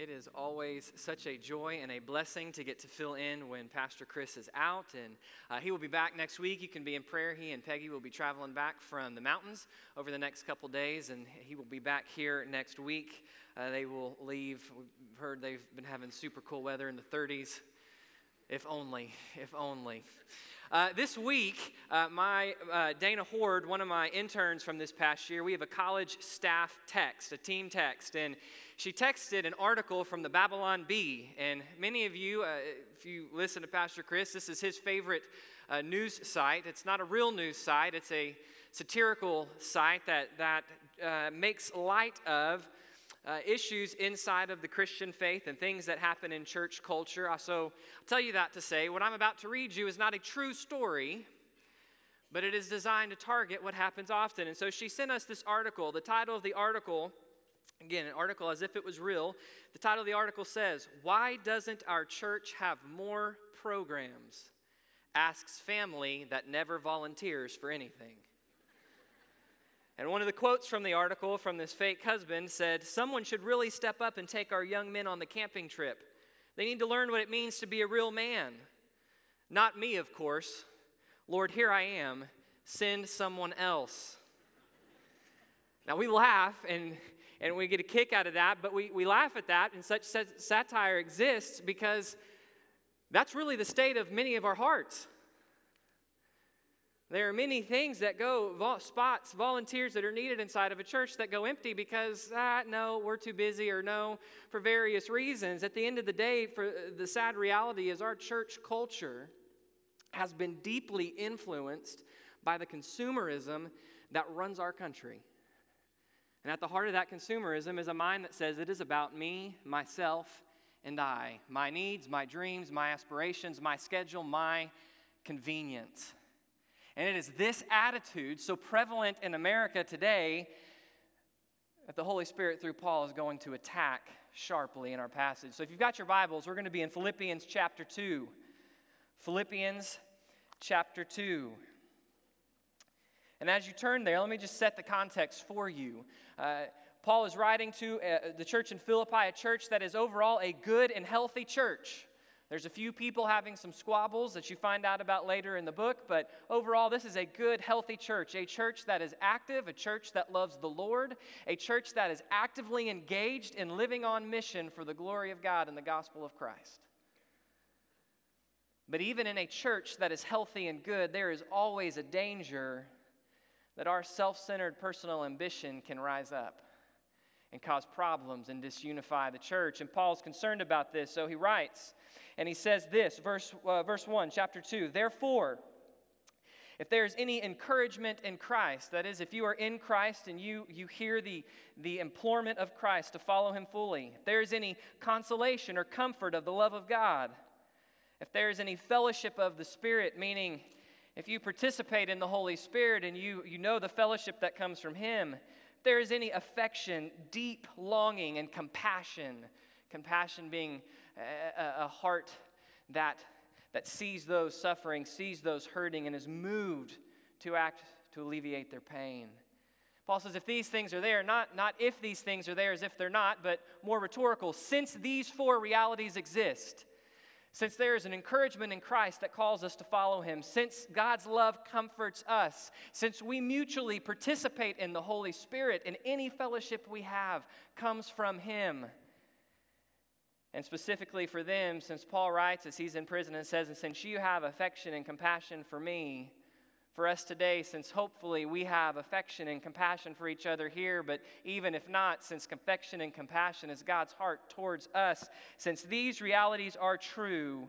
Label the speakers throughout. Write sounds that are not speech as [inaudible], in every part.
Speaker 1: It is always such a joy and a blessing to get to fill in when Pastor Chris is out. And uh, he will be back next week. You can be in prayer. He and Peggy will be traveling back from the mountains over the next couple days, and he will be back here next week. Uh, they will leave. We've heard they've been having super cool weather in the 30s. If only, if only. Uh, this week, uh, my uh, Dana Horde, one of my interns from this past year, we have a college staff text, a team text, and she texted an article from the Babylon Bee. And many of you, uh, if you listen to Pastor Chris, this is his favorite uh, news site. It's not a real news site; it's a satirical site that that uh, makes light of uh, issues inside of the Christian faith and things that happen in church culture. So I'll tell you that to say what I'm about to read you is not a true story, but it is designed to target what happens often. And so she sent us this article. The title of the article, again, an article as if it was real, the title of the article says, Why Doesn't Our Church Have More Programs? Asks family that never volunteers for anything. And one of the quotes from the article from this fake husband said, Someone should really step up and take our young men on the camping trip. They need to learn what it means to be a real man. Not me, of course. Lord, here I am. Send someone else. Now we laugh and, and we get a kick out of that, but we, we laugh at that, and such satire exists because that's really the state of many of our hearts. There are many things that go, spots, volunteers that are needed inside of a church that go empty because, ah, no, we're too busy, or no, for various reasons. At the end of the day, for the sad reality is our church culture has been deeply influenced by the consumerism that runs our country. And at the heart of that consumerism is a mind that says it is about me, myself, and I. My needs, my dreams, my aspirations, my schedule, my convenience. And it is this attitude, so prevalent in America today, that the Holy Spirit, through Paul, is going to attack sharply in our passage. So if you've got your Bibles, we're going to be in Philippians chapter 2. Philippians chapter 2. And as you turn there, let me just set the context for you. Uh, Paul is writing to uh, the church in Philippi, a church that is overall a good and healthy church. There's a few people having some squabbles that you find out about later in the book, but overall, this is a good, healthy church. A church that is active, a church that loves the Lord, a church that is actively engaged in living on mission for the glory of God and the gospel of Christ. But even in a church that is healthy and good, there is always a danger that our self centered personal ambition can rise up and cause problems and disunify the church. And Paul's concerned about this, so he writes, and he says this, verse, uh, verse 1, chapter 2 Therefore, if there is any encouragement in Christ, that is, if you are in Christ and you, you hear the, the implorement of Christ to follow him fully, if there is any consolation or comfort of the love of God, if there is any fellowship of the Spirit, meaning if you participate in the Holy Spirit and you, you know the fellowship that comes from him, if there is any affection, deep longing, and compassion, compassion being a, a heart that, that sees those suffering, sees those hurting, and is moved to act to alleviate their pain. Paul says, if these things are there, not, not if these things are there as if they're not, but more rhetorical, since these four realities exist, since there is an encouragement in Christ that calls us to follow him, since God's love comforts us, since we mutually participate in the Holy Spirit, and any fellowship we have comes from him, and specifically for them, since Paul writes as he's in prison and says, And since you have affection and compassion for me, for us today, since hopefully we have affection and compassion for each other here, but even if not, since affection and compassion is God's heart towards us, since these realities are true,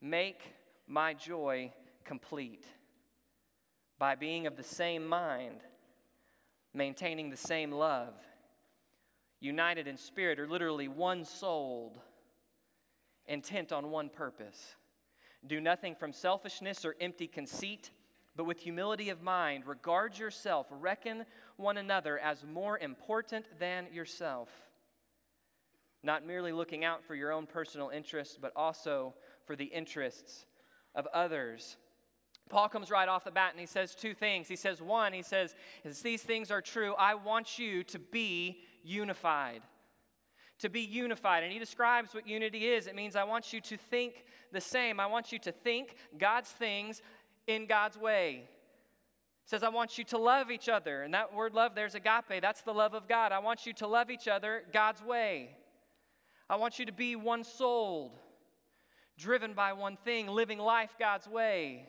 Speaker 1: make my joy complete by being of the same mind, maintaining the same love united in spirit, or literally one souled, intent on one purpose. Do nothing from selfishness or empty conceit, but with humility of mind, regard yourself, reckon one another as more important than yourself. Not merely looking out for your own personal interests, but also for the interests of others. Paul comes right off the bat and he says two things. He says, one, he says, as these things are true, I want you to be unified. to be unified. And he describes what unity is it means I want you to think the same. I want you to think God's things in God's way. It says, I want you to love each other. And that word love, there's agape. That's the love of God. I want you to love each other God's way. I want you to be one souled, driven by one thing, living life God's way.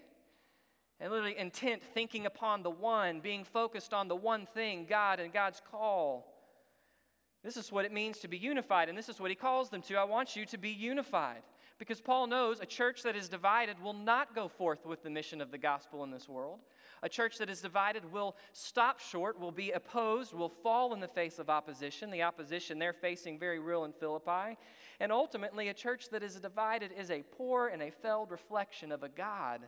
Speaker 1: And literally intent, thinking upon the one, being focused on the one thing, God and God's call. This is what it means to be unified, and this is what he calls them to. I want you to be unified. Because Paul knows a church that is divided will not go forth with the mission of the gospel in this world. A church that is divided will stop short, will be opposed, will fall in the face of opposition, the opposition they're facing very real in Philippi. And ultimately, a church that is divided is a poor and a failed reflection of a God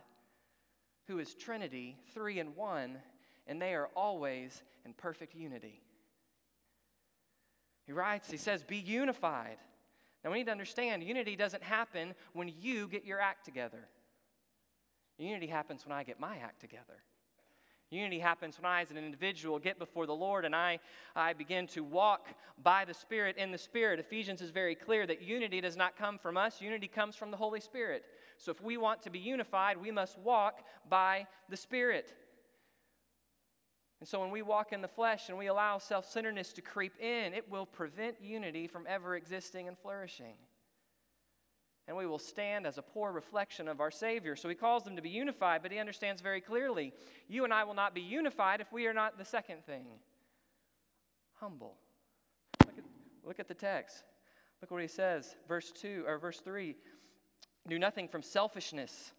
Speaker 1: who is Trinity, three in one, and they are always in perfect unity. He writes, he says, Be unified. Now we need to understand unity doesn't happen when you get your act together. Unity happens when I get my act together. Unity happens when I, as an individual, get before the Lord and I, I begin to walk by the Spirit in the Spirit. Ephesians is very clear that unity does not come from us, unity comes from the Holy Spirit. So if we want to be unified, we must walk by the Spirit. And so when we walk in the flesh and we allow self centeredness to creep in, it will prevent unity from ever existing and flourishing. And we will stand as a poor reflection of our Savior. So he calls them to be unified, but he understands very clearly you and I will not be unified if we are not the second thing humble. Look at, look at the text. Look what he says, verse 2 or verse 3. Do nothing from selfishness,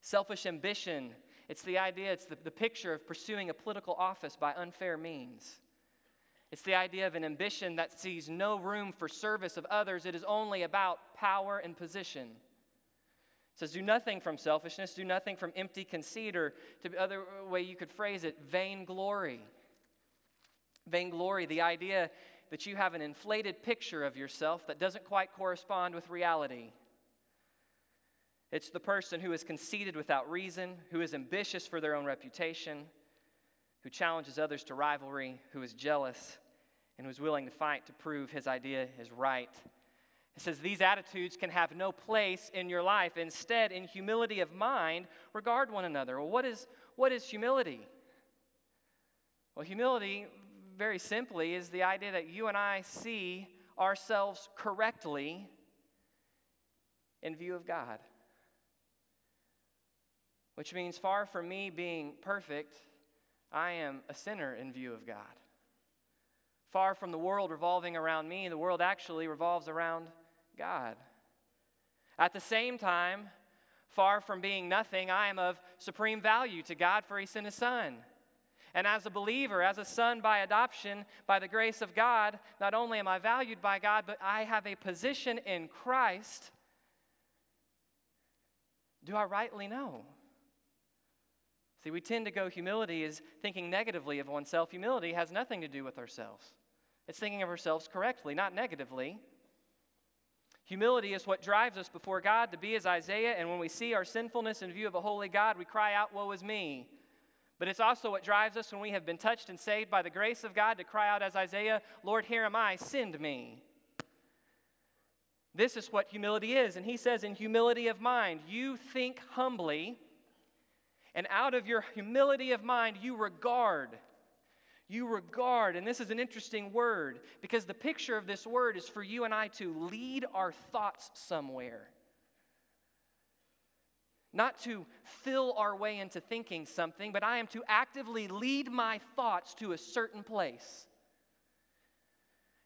Speaker 1: selfish ambition it's the idea, it's the, the picture of pursuing a political office by unfair means. It's the idea of an ambition that sees no room for service of others. It is only about power and position. It says, do nothing from selfishness, do nothing from empty conceit, or to the other way you could phrase it, vainglory. Vainglory, the idea that you have an inflated picture of yourself that doesn't quite correspond with reality. It's the person who is conceited without reason, who is ambitious for their own reputation, who challenges others to rivalry, who is jealous, and who is willing to fight to prove his idea is right. It says these attitudes can have no place in your life. Instead, in humility of mind, regard one another. Well, what is, what is humility? Well, humility, very simply, is the idea that you and I see ourselves correctly in view of God which means far from me being perfect, I am a sinner in view of God. Far from the world revolving around me, the world actually revolves around God. At the same time, far from being nothing, I am of supreme value to God, for He sent His Son. And as a believer, as a son by adoption, by the grace of God, not only am I valued by God, but I have a position in Christ. Do I rightly know? See, we tend to go, humility is thinking negatively of oneself. Humility has nothing to do with ourselves, it's thinking of ourselves correctly, not negatively. Humility is what drives us before God to be as Isaiah, and when we see our sinfulness in view of a holy God, we cry out, Woe is me. But it's also what drives us when we have been touched and saved by the grace of God to cry out as Isaiah, Lord, here am I, send me. This is what humility is. And he says, in humility of mind, you think humbly and out of your humility of mind, you regard. You regard, and this is an interesting word because the picture of this word is for you and I to lead our thoughts somewhere. Not to fill our way into thinking something, but I am to actively lead my thoughts to a certain place.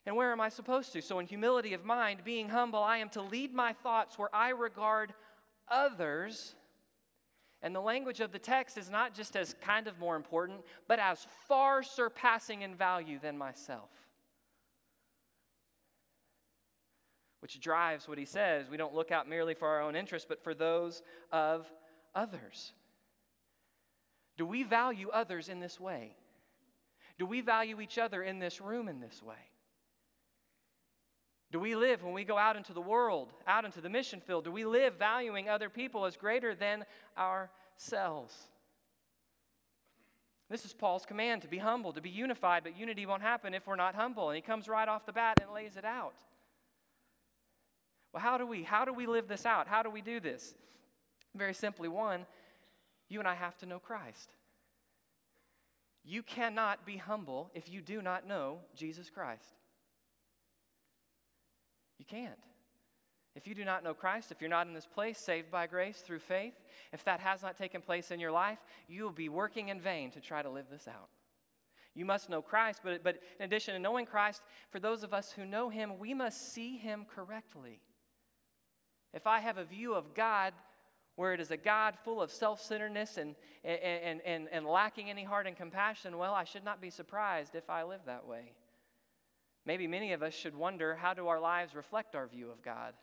Speaker 1: And where am I supposed to? So, in humility of mind, being humble, I am to lead my thoughts where I regard others and the language of the text is not just as kind of more important, but as far surpassing in value than myself. Which drives what he says. We don't look out merely for our own interests, but for those of others. Do we value others in this way? Do we value each other in this room in this way? Do we live when we go out into the world, out into the mission field? Do we live valuing other people as greater than ourselves? This is Paul's command to be humble, to be unified, but unity won't happen if we're not humble. And he comes right off the bat and lays it out. Well, how do we how do we live this out? How do we do this? Very simply, one, you and I have to know Christ. You cannot be humble if you do not know Jesus Christ. You can't. If you do not know Christ, if you're not in this place, saved by grace through faith, if that has not taken place in your life, you will be working in vain to try to live this out. You must know Christ, but, but in addition to knowing Christ, for those of us who know Him, we must see Him correctly. If I have a view of God where it is a God full of self centeredness and, and, and, and lacking any heart and compassion, well, I should not be surprised if I live that way. Maybe many of us should wonder how do our lives reflect our view of God?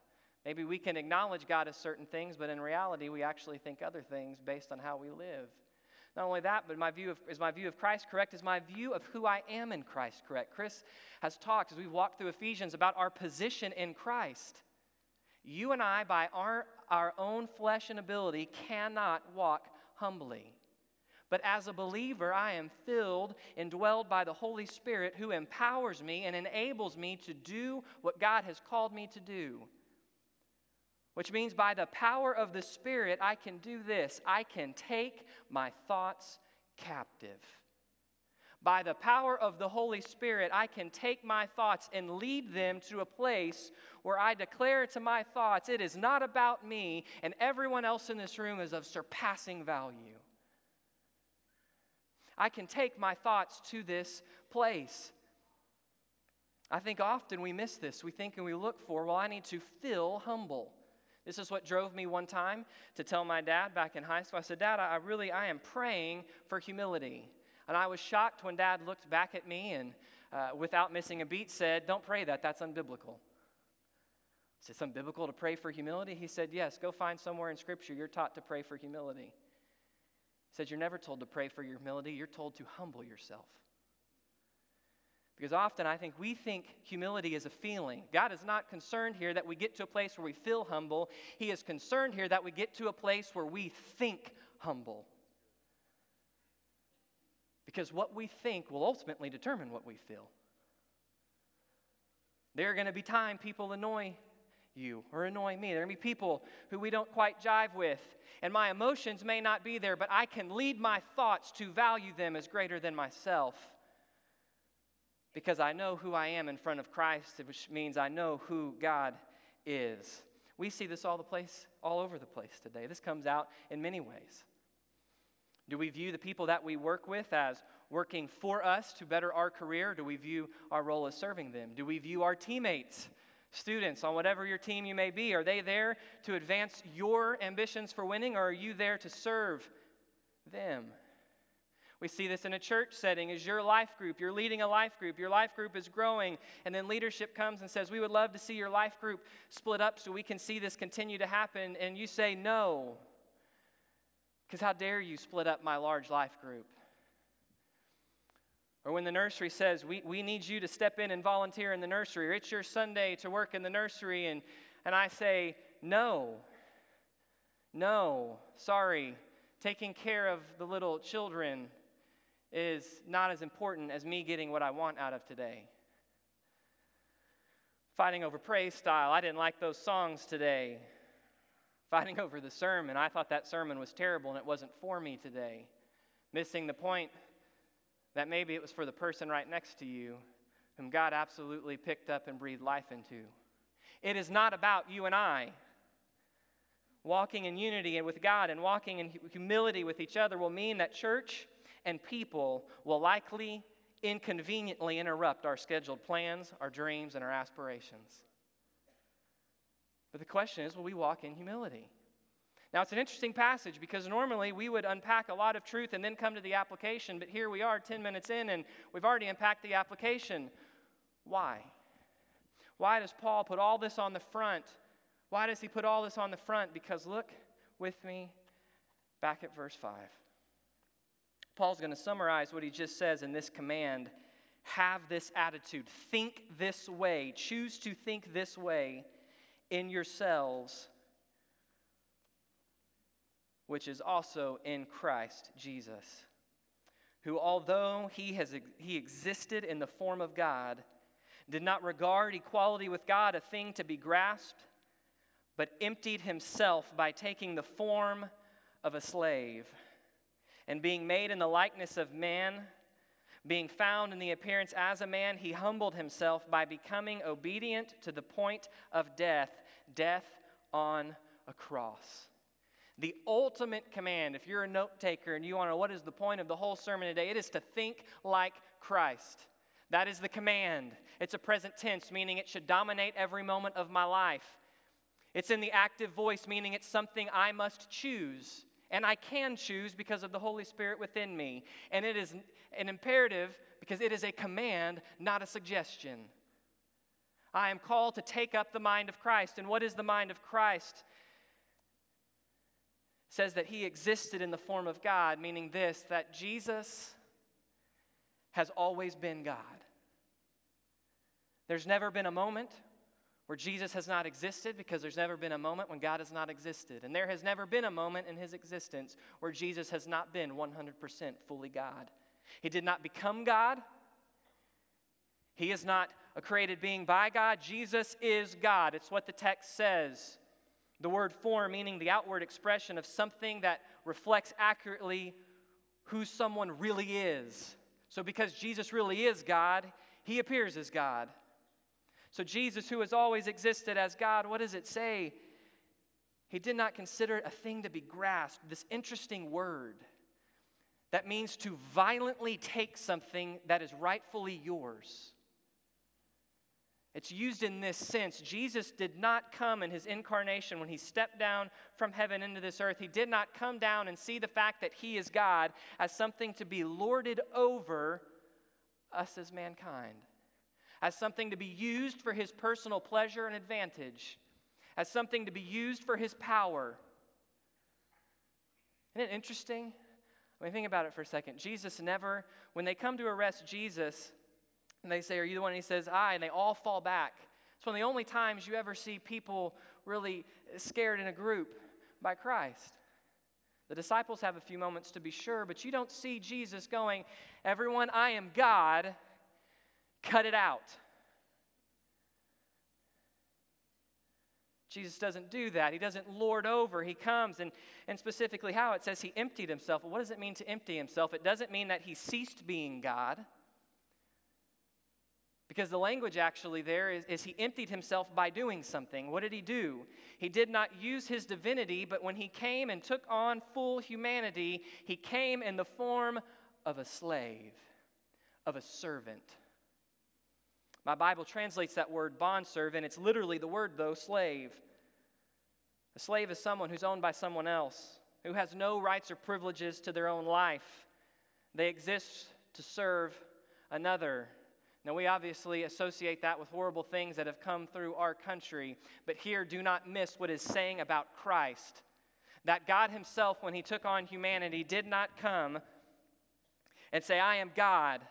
Speaker 1: Maybe we can acknowledge God as certain things, but in reality, we actually think other things based on how we live. Not only that, but my view of, is my view of Christ correct? Is my view of who I am in Christ correct? Chris has talked as we've walked through Ephesians about our position in Christ. You and I, by our, our own flesh and ability, cannot walk humbly. But as a believer, I am filled and dwelled by the Holy Spirit who empowers me and enables me to do what God has called me to do. Which means by the power of the Spirit, I can do this I can take my thoughts captive. By the power of the Holy Spirit, I can take my thoughts and lead them to a place where I declare to my thoughts, it is not about me, and everyone else in this room is of surpassing value. I can take my thoughts to this place. I think often we miss this. We think and we look for, well, I need to feel humble. This is what drove me one time to tell my dad back in high school. I said, Dad, I really, I am praying for humility. And I was shocked when dad looked back at me and, uh, without missing a beat, said, Don't pray that, that's unbiblical. I said, It's unbiblical to pray for humility? He said, Yes, go find somewhere in Scripture you're taught to pray for humility. Said, You're never told to pray for your humility, you're told to humble yourself. Because often I think we think humility is a feeling. God is not concerned here that we get to a place where we feel humble. He is concerned here that we get to a place where we think humble. Because what we think will ultimately determine what we feel. There are going to be time people annoy you or annoy me. There to be people who we don't quite jive with, and my emotions may not be there, but I can lead my thoughts to value them as greater than myself because I know who I am in front of Christ, which means I know who God is. We see this all the place, all over the place today. This comes out in many ways. Do we view the people that we work with as working for us to better our career? Do we view our role as serving them? Do we view our teammates, students, on whatever your team you may be, are they there to advance your ambitions for winning, or are you there to serve them? We see this in a church setting as your life group. You're leading a life group. Your life group is growing, and then leadership comes and says, We would love to see your life group split up so we can see this continue to happen. And you say, No. Because how dare you split up my large life group? Or when the nursery says, we, we need you to step in and volunteer in the nursery, or it's your Sunday to work in the nursery, and, and I say, no, no, sorry, taking care of the little children is not as important as me getting what I want out of today. Fighting over praise style, I didn't like those songs today fighting [laughs] over the sermon. I thought that sermon was terrible and it wasn't for me today. Missing the point that maybe it was for the person right next to you whom God absolutely picked up and breathed life into. It is not about you and I. Walking in unity and with God and walking in humility with each other will mean that church and people will likely inconveniently interrupt our scheduled plans, our dreams, and our aspirations. But the question is will we walk in humility? Now, it's an interesting passage because normally we would unpack a lot of truth and then come to the application, but here we are 10 minutes in and we've already unpacked the application. Why? Why does Paul put all this on the front? Why does he put all this on the front? Because look with me back at verse 5. Paul's going to summarize what he just says in this command have this attitude, think this way, choose to think this way in yourselves, which is also in Christ Jesus, who, although he, has, he existed in the form of God, did not regard equality with God a thing to be grasped, but emptied himself by taking the form of a slave. And being made in the likeness of man, being found in the appearance as a man, he humbled himself by becoming obedient to the point of death, death on a cross. The ultimate command, if you're a note taker and you want to know what is the point of the whole sermon today, it is to think like Christ. That is the command. It's a present tense, meaning it should dominate every moment of my life. It's in the active voice, meaning it's something I must choose. And I can choose because of the Holy Spirit within me. And it is an imperative because it is a command, not a suggestion. I am called to take up the mind of Christ. And what is the mind of Christ? Says that he existed in the form of God, meaning this that Jesus has always been God. There's never been a moment where Jesus has not existed because there's never been a moment when God has not existed. And there has never been a moment in his existence where Jesus has not been 100% fully God. He did not become God, he is not a created being by God. Jesus is God. It's what the text says. The word form meaning the outward expression of something that reflects accurately who someone really is. So, because Jesus really is God, he appears as God. So, Jesus, who has always existed as God, what does it say? He did not consider it a thing to be grasped. This interesting word that means to violently take something that is rightfully yours. It's used in this sense. Jesus did not come in his incarnation when he stepped down from heaven into this earth. He did not come down and see the fact that he is God as something to be lorded over us as mankind as something to be used for his personal pleasure and advantage, as something to be used for his power. Isn't it interesting? When you think about it for a second, Jesus never, when they come to arrest Jesus, and they say, Are you the one? And he says, I, and they all fall back. It's one of the only times you ever see people really scared in a group by Christ. The disciples have a few moments to be sure, but you don't see Jesus going, Everyone, I am God, cut it out. Jesus doesn't do that. He doesn't lord over. He comes, and, and specifically how it says he emptied himself. Well, what does it mean to empty himself? It doesn't mean that he ceased being God. Because the language actually there is, is, he emptied himself by doing something. What did he do? He did not use his divinity, but when he came and took on full humanity, he came in the form of a slave, of a servant. My Bible translates that word bondservant. It's literally the word, though, slave. A slave is someone who's owned by someone else, who has no rights or privileges to their own life. They exist to serve another. Now, we obviously associate that with horrible things that have come through our country, but here, do not miss what is saying about Christ. That God Himself, when He took on humanity, did not come and say, I am God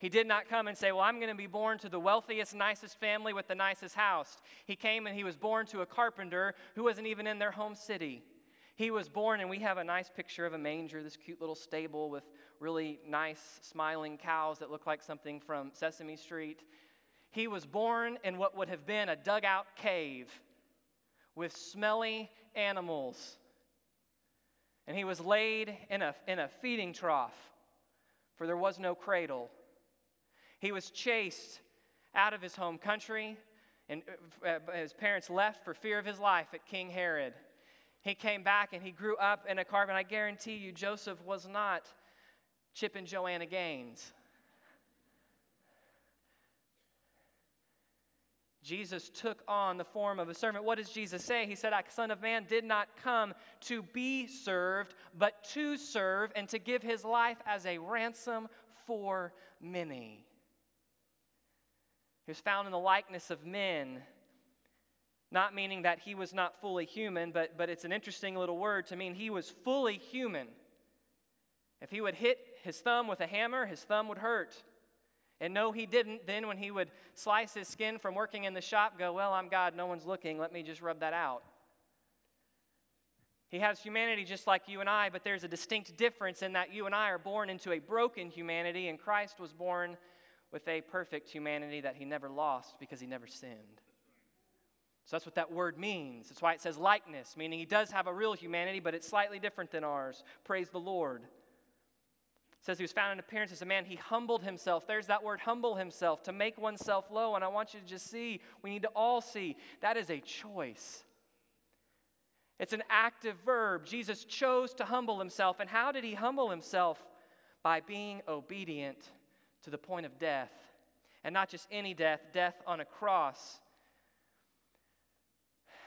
Speaker 1: he did not come and say, Well, I'm going to be born to the wealthiest, nicest family with the nicest house. He came and he was born to a carpenter who wasn't even in their home city. He was born, and we have a nice picture of a manger, this cute little stable with really nice, smiling cows that look like something from Sesame Street. He was born in what would have been a dugout cave with smelly animals. And he was laid in a, in a feeding trough, for there was no cradle. He was chased out of his home country, and uh, his parents left for fear of his life at King Herod. He came back and he grew up in a carbon. I guarantee you, Joseph was not Chip and Joanna Gaines. Jesus took on the form of a servant. What does Jesus say? He said, I, Son of Man did not come to be served, but to serve and to give his life as a ransom for many. He was found in the likeness of men, not meaning that he was not fully human, but, but it's an interesting little word to mean he was fully human. If he would hit his thumb with a hammer, his thumb would hurt. And no, he didn't. Then, when he would slice his skin from working in the shop, go, Well, I'm God, no one's looking, let me just rub that out. He has humanity just like you and I, but there's a distinct difference in that you and I are born into a broken humanity, and Christ was born with a perfect humanity that he never lost because he never sinned. So that's what that word means. That's why it says likeness, meaning he does have a real humanity, but it's slightly different than ours. Praise the Lord. Says he was found in appearance as a man. He humbled himself. There's that word, humble himself, to make oneself low. And I want you to just see, we need to all see, that is a choice. It's an active verb. Jesus chose to humble himself. And how did he humble himself? By being obedient to the point of death. And not just any death, death on a cross.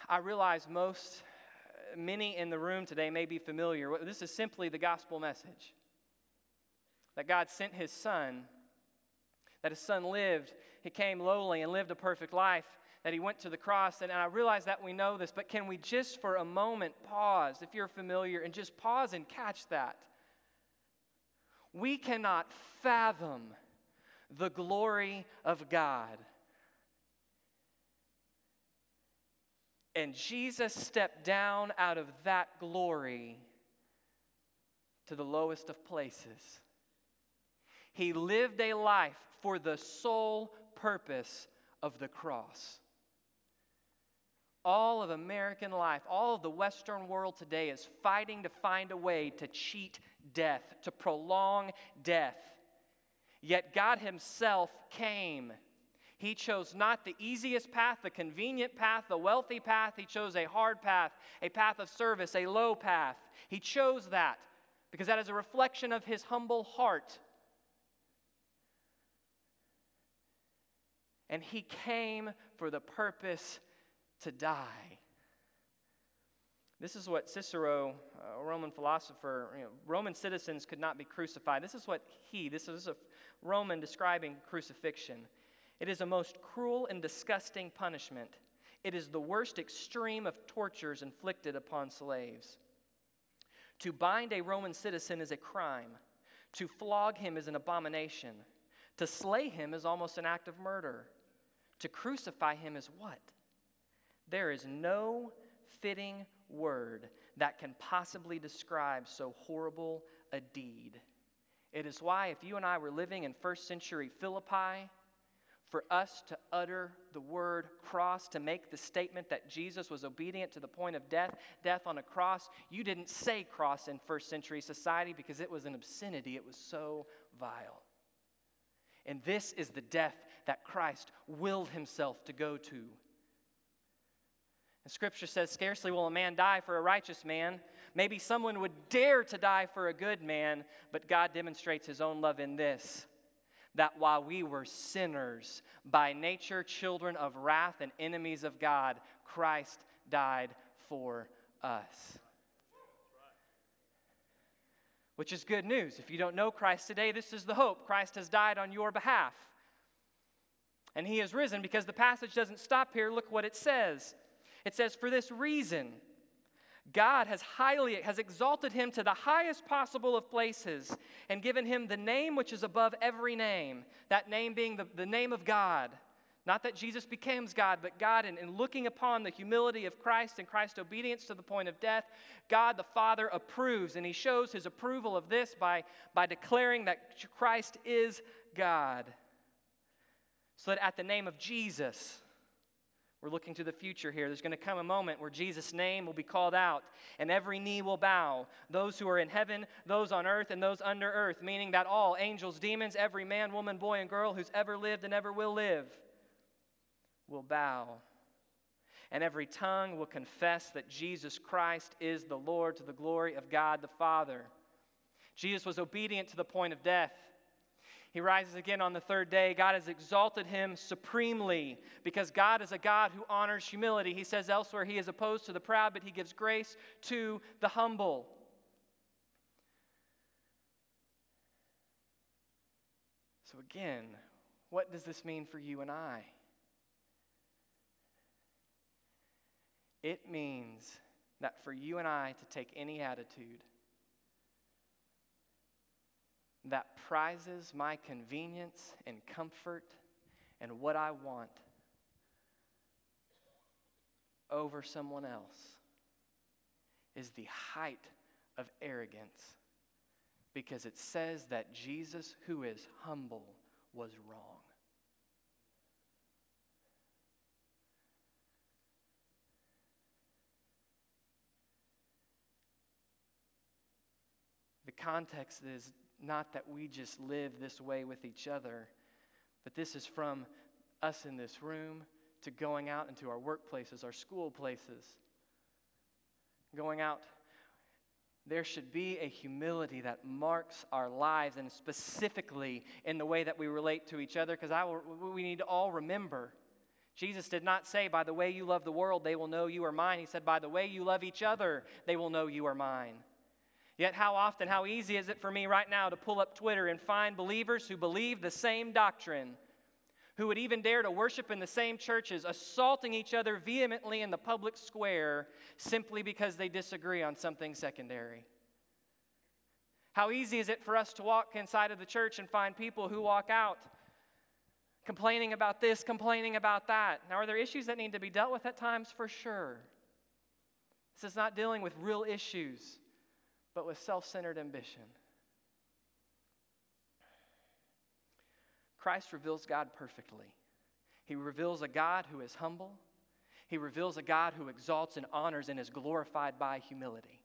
Speaker 1: I realize most, many in the room today may be familiar. This is simply the gospel message that God sent his son, that his son lived, he came lowly and lived a perfect life, that he went to the cross. And, and I realize that we know this, but can we just for a moment pause, if you're familiar, and just pause and catch that? We cannot fathom the glory of God. And Jesus stepped down out of that glory to the lowest of places. He lived a life for the sole purpose of the cross. All of American life, all of the Western world today is fighting to find a way to cheat death, to prolong death. Yet God Himself came he chose not the easiest path, the convenient path, the wealthy path. He chose a hard path, a path of service, a low path. He chose that because that is a reflection of his humble heart. And he came for the purpose to die. This is what Cicero, a Roman philosopher, you know, Roman citizens could not be crucified. This is what he, this is a Roman describing crucifixion. It is a most cruel and disgusting punishment. It is the worst extreme of tortures inflicted upon slaves. To bind a Roman citizen is a crime. To flog him is an abomination. To slay him is almost an act of murder. To crucify him is what? There is no fitting word that can possibly describe so horrible a deed. It is why, if you and I were living in first century Philippi, for us to utter the word cross, to make the statement that Jesus was obedient to the point of death, death on a cross. You didn't say cross in first century society because it was an obscenity, it was so vile. And this is the death that Christ willed himself to go to. And scripture says, Scarcely will a man die for a righteous man. Maybe someone would dare to die for a good man, but God demonstrates his own love in this that while we were sinners, by nature children of wrath and enemies of God, Christ died for us. Which is good news. If you don't know Christ today, this is the hope. Christ has died on your behalf. And he has risen because the passage doesn't stop here. Look what it says. It says, For this reason, God has highly has exalted him to the highest possible of places and given him the name which is above every name, that name being the, the name of God. Not that Jesus becomes God, but God, in, in looking upon the humility of Christ and Christ's obedience to the point of death, God the Father approves, and He shows His approval of this by, by declaring that Christ is God. So that at the name of Jesus, we're looking to the future here. There's going to come a moment where Jesus' name will be called out and every knee will bow. Those who are in heaven, those on earth, and those under earth, meaning that all angels, demons, every man, woman, boy, and girl who's ever lived and ever will live will bow. And every tongue will confess that Jesus Christ is the Lord to the glory of God the Father. Jesus was obedient to the point of death. He rises again on the third day. God has exalted him supremely because God is a God who honors humility. He says elsewhere, He is opposed to the proud, but He gives grace to the humble. So, again, what does this mean for you and I? It means that for you and I to take any attitude that prizes my convenience and comfort and what I want over someone else is the height of arrogance because it says that Jesus, who is humble, was wrong. Context is not that we just live this way with each other, but this is from us in this room to going out into our workplaces, our school places, going out. There should be a humility that marks our lives, and specifically in the way that we relate to each other, because I we need to all remember Jesus did not say, By the way you love the world, they will know you are mine. He said, By the way you love each other, they will know you are mine. Yet, how often, how easy is it for me right now to pull up Twitter and find believers who believe the same doctrine, who would even dare to worship in the same churches, assaulting each other vehemently in the public square simply because they disagree on something secondary? How easy is it for us to walk inside of the church and find people who walk out complaining about this, complaining about that? Now, are there issues that need to be dealt with at times? For sure. This is not dealing with real issues but with self centered ambition. Christ reveals God perfectly. He reveals a God who is humble. He reveals a God who exalts and honors and is glorified by humility.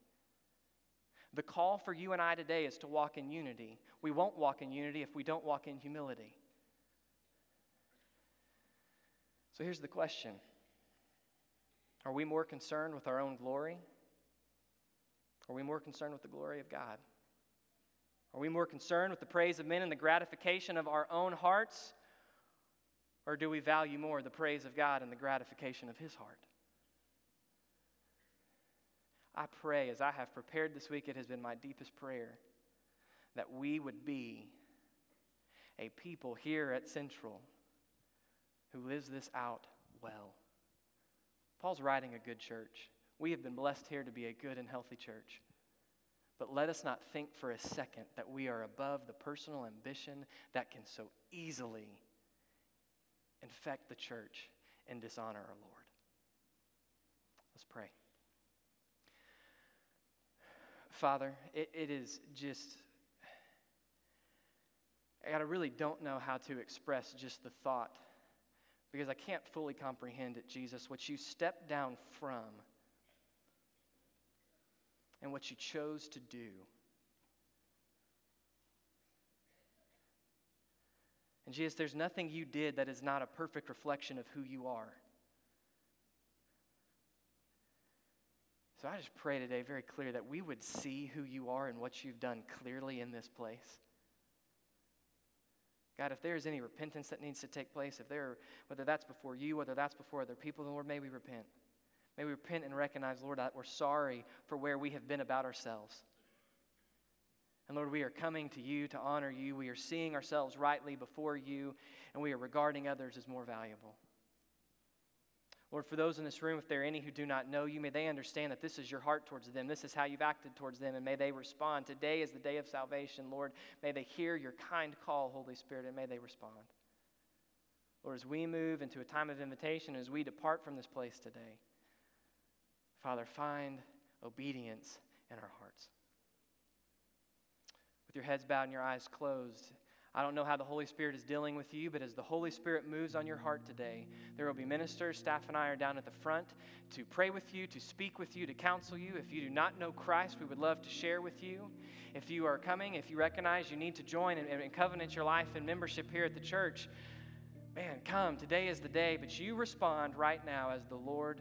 Speaker 1: The call for you and I today is to walk in unity. We won't walk in unity if we don't walk in humility. So here's the question Are we more concerned with our own glory are we more concerned with the glory of God? Are we more concerned with the praise of men and the gratification of our own hearts? Or do we value more the praise of God and the gratification of His heart? I pray, as I have prepared this week, it has been my deepest prayer that we would be a people here at Central who lives this out well. Paul's writing a good church. We have been blessed here to be a good and healthy church. But let us not think for a second that we are above the personal ambition that can so easily infect the church and dishonor our Lord. Let's pray. Father, it, it is just, I really don't know how to express just the thought because I can't fully comprehend it, Jesus, what you stepped down from and what you chose to do. And Jesus, there's nothing you did that is not a perfect reflection of who you are. So I just pray today very clear that we would see who you are and what you've done clearly in this place. God, if there is any repentance that needs to take place, if there, whether that's before you, whether that's before other people, then Lord, may we repent. May we repent and recognize, Lord, that we're sorry for where we have been about ourselves. And Lord, we are coming to you to honor you. We are seeing ourselves rightly before you, and we are regarding others as more valuable. Lord, for those in this room, if there are any who do not know you, may they understand that this is your heart towards them. This is how you've acted towards them, and may they respond. Today is the day of salvation, Lord. May they hear your kind call, Holy Spirit, and may they respond. Lord, as we move into a time of invitation, as we depart from this place today, Father, find obedience in our hearts. With your heads bowed and your eyes closed, I don't know how the Holy Spirit is dealing with you, but as the Holy Spirit moves on your heart today, there will be ministers, staff, and I are down at the front to pray with you, to speak with you, to counsel you. If you do not know Christ, we would love to share with you. If you are coming, if you recognize you need to join and, and covenant your life and membership here at the church, man, come. Today is the day, but you respond right now as the Lord.